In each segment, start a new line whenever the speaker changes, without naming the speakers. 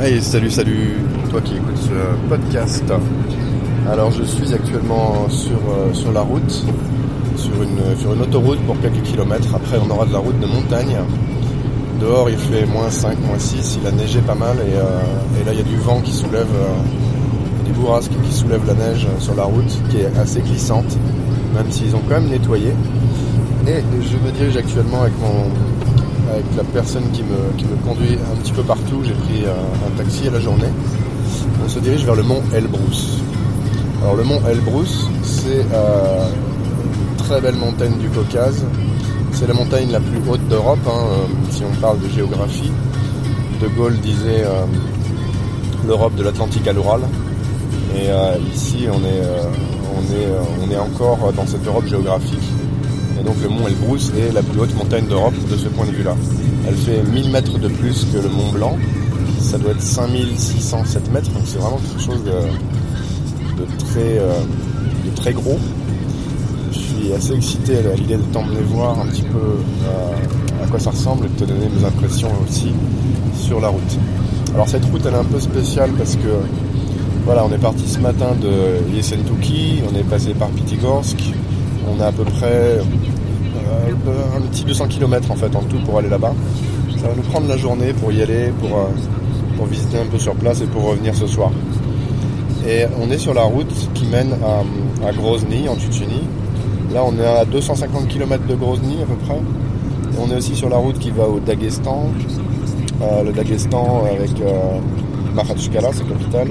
Salut, salut, toi qui écoutes ce podcast. Alors, je suis actuellement sur, euh, la route, sur une, autoroute pour quelques kilomètres. Après, on aura de la route de montagne. Dehors, il fait moins 5, moins 6, il a neigé pas mal et, euh, et là, il y a du vent qui soulève, euh, des bourrasques qui soulèvent la neige sur la route, qui est assez glissante, même s'ils ont quand même nettoyé. Et je me dirige actuellement avec mon, avec la personne qui me, qui me conduit un petit peu partout. J'ai pris un taxi à la journée. On se dirige vers le mont Elbrus. Alors le mont Elbrus, c'est euh, une très belle montagne du Caucase. C'est la montagne la plus haute d'Europe, hein, euh, si on parle de géographie. De Gaulle disait euh, l'Europe de l'Atlantique à l'Oural. Et ici, on est, on, est, on est encore dans cette Europe géographique. Et donc le mont Elbrus est la plus haute montagne d'Europe de ce point de vue-là. Elle fait 1000 mètres de plus que le Mont Blanc. Ça doit être 5607 mètres, donc c'est vraiment quelque chose de, très, euh, de très gros. Je suis assez excité à l'idée de t'emmener voir un petit peu euh, à quoi ça ressemble et de te donner mes impressions aussi sur la route. Alors cette route elle est un peu spéciale parce que voilà, on est parti ce matin de Yesentuki, on est passé par Pitigorsk, on a à peu près euh, un petit 200 km en fait en tout pour aller là-bas. Ça va nous prendre la journée pour y aller, pour, euh, pour visiter un peu sur place et pour revenir ce soir. Et on est sur la route qui mène à, Grozny en Tchétchénie. Là on est à 250 km de Grozny à peu près. Et on est aussi sur la route qui va au Daghestan. Euh, le Daghestan avec euh, sa capitale.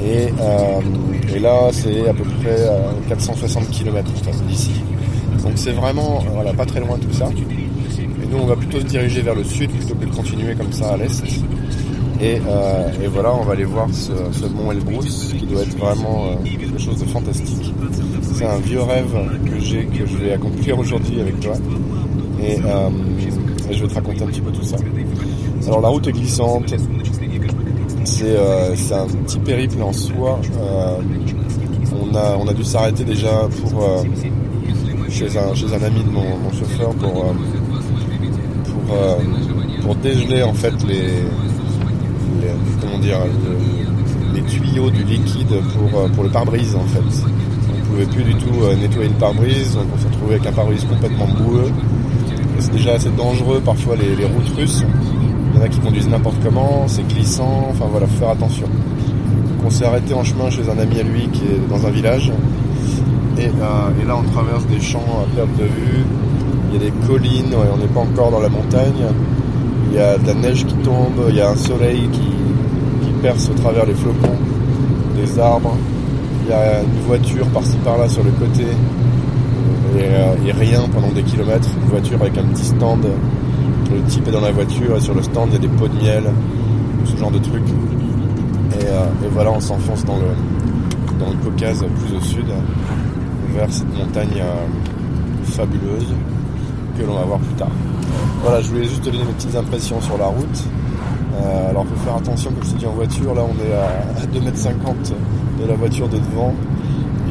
Et, euh, et là, c'est à peu près euh, 460 km d'ici. Donc c'est vraiment euh, voilà, pas très loin tout ça. Et nous, on va plutôt se diriger vers le sud plutôt que de continuer comme ça à l'est. Et, euh, et voilà, on va aller voir ce, ce mont Elbrus qui doit être vraiment euh, quelque chose de fantastique. C'est un vieux rêve que j'ai, que je vais accomplir aujourd'hui avec toi. Et, euh, et je vais te raconter un petit peu tout ça. Alors la route est glissante, c'est euh, c'est un petit périple en soi. Euh, on, a, on a dû s'arrêter déjà pour euh, chez, un, ami de mon, chauffeur pour, pour, dégeler en fait les, comment dire le- les tuyaux du liquide pour, pour le pare-brise en fait. On pouvait plus du tout nettoyer le pare-brise, donc on s'est retrouvé avec un pare-brise complètement boueux. C'est déjà assez dangereux parfois les, les routes russes. Il y en a qui conduisent n'importe comment, c'est glissant, enfin voilà, faut faire attention. Donc on s'est arrêté en chemin chez un ami à lui qui est dans un village. Et, euh, là on traverse des champs à perte de vue. Il y a des collines, on n'est pas encore dans la montagne. Il y a de la neige qui tombe, il y a un soleil qui, qui perce au travers les flocons des arbres. Il y a une voiture par-ci par-là sur le côté. Et, euh, et rien pendant des kilomètres. Une voiture avec un petit stand. Le type est dans la voiture et sur le stand il y a des pots de miel, ce genre de trucs. Et, euh, voilà, on s'enfonce dans le, dans le Caucase plus au sud, vers cette montagne euh, fabuleuse que l'on va voir plus tard. Voilà, je voulais juste te donner mes petites impressions sur la route. Euh, alors, faut faire attention, comme je te dis en voiture, là on est à 2,50 m de la voiture de devant.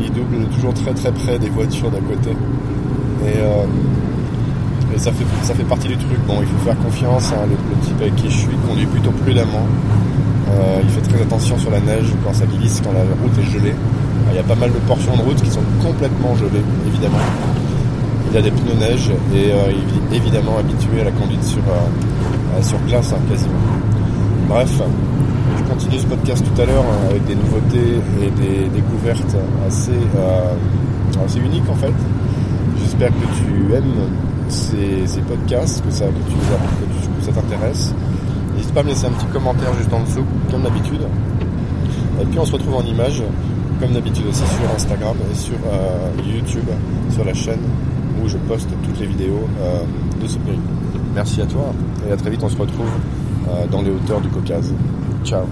Il double toujours très très près des voitures d'à côté. Euh, et ça fait, ça fait partie du truc. Bon, il faut faire confiance. hein, le, type avec qui je suis conduit plutôt prudemment. Euh, il fait très attention sur la neige quand ça glisse, quand la route est gelée. Il y a pas mal de portions de route qui sont complètement gelées, évidemment. Il a des pneus neige et euh, il est évidemment habitué à la conduite sur, euh, sur glace, hein, quasiment. Bref, je continue ce podcast tout à l'heure hein, avec des nouveautés et des découvertes assez, euh, assez uniques en fait. J'espère que tu aimes ces, podcasts, que ça, que tu, ça t'intéresse. N'hésite pas à me laisser un petit commentaire juste en dessous, comme d'habitude. Et puis on se retrouve en image, comme d'habitude aussi sur Instagram et sur euh, YouTube, sur la chaîne où je poste toutes les vidéos euh, de ce pays. Merci à toi et à très vite, on se retrouve euh, dans les hauteurs du Caucase. Ciao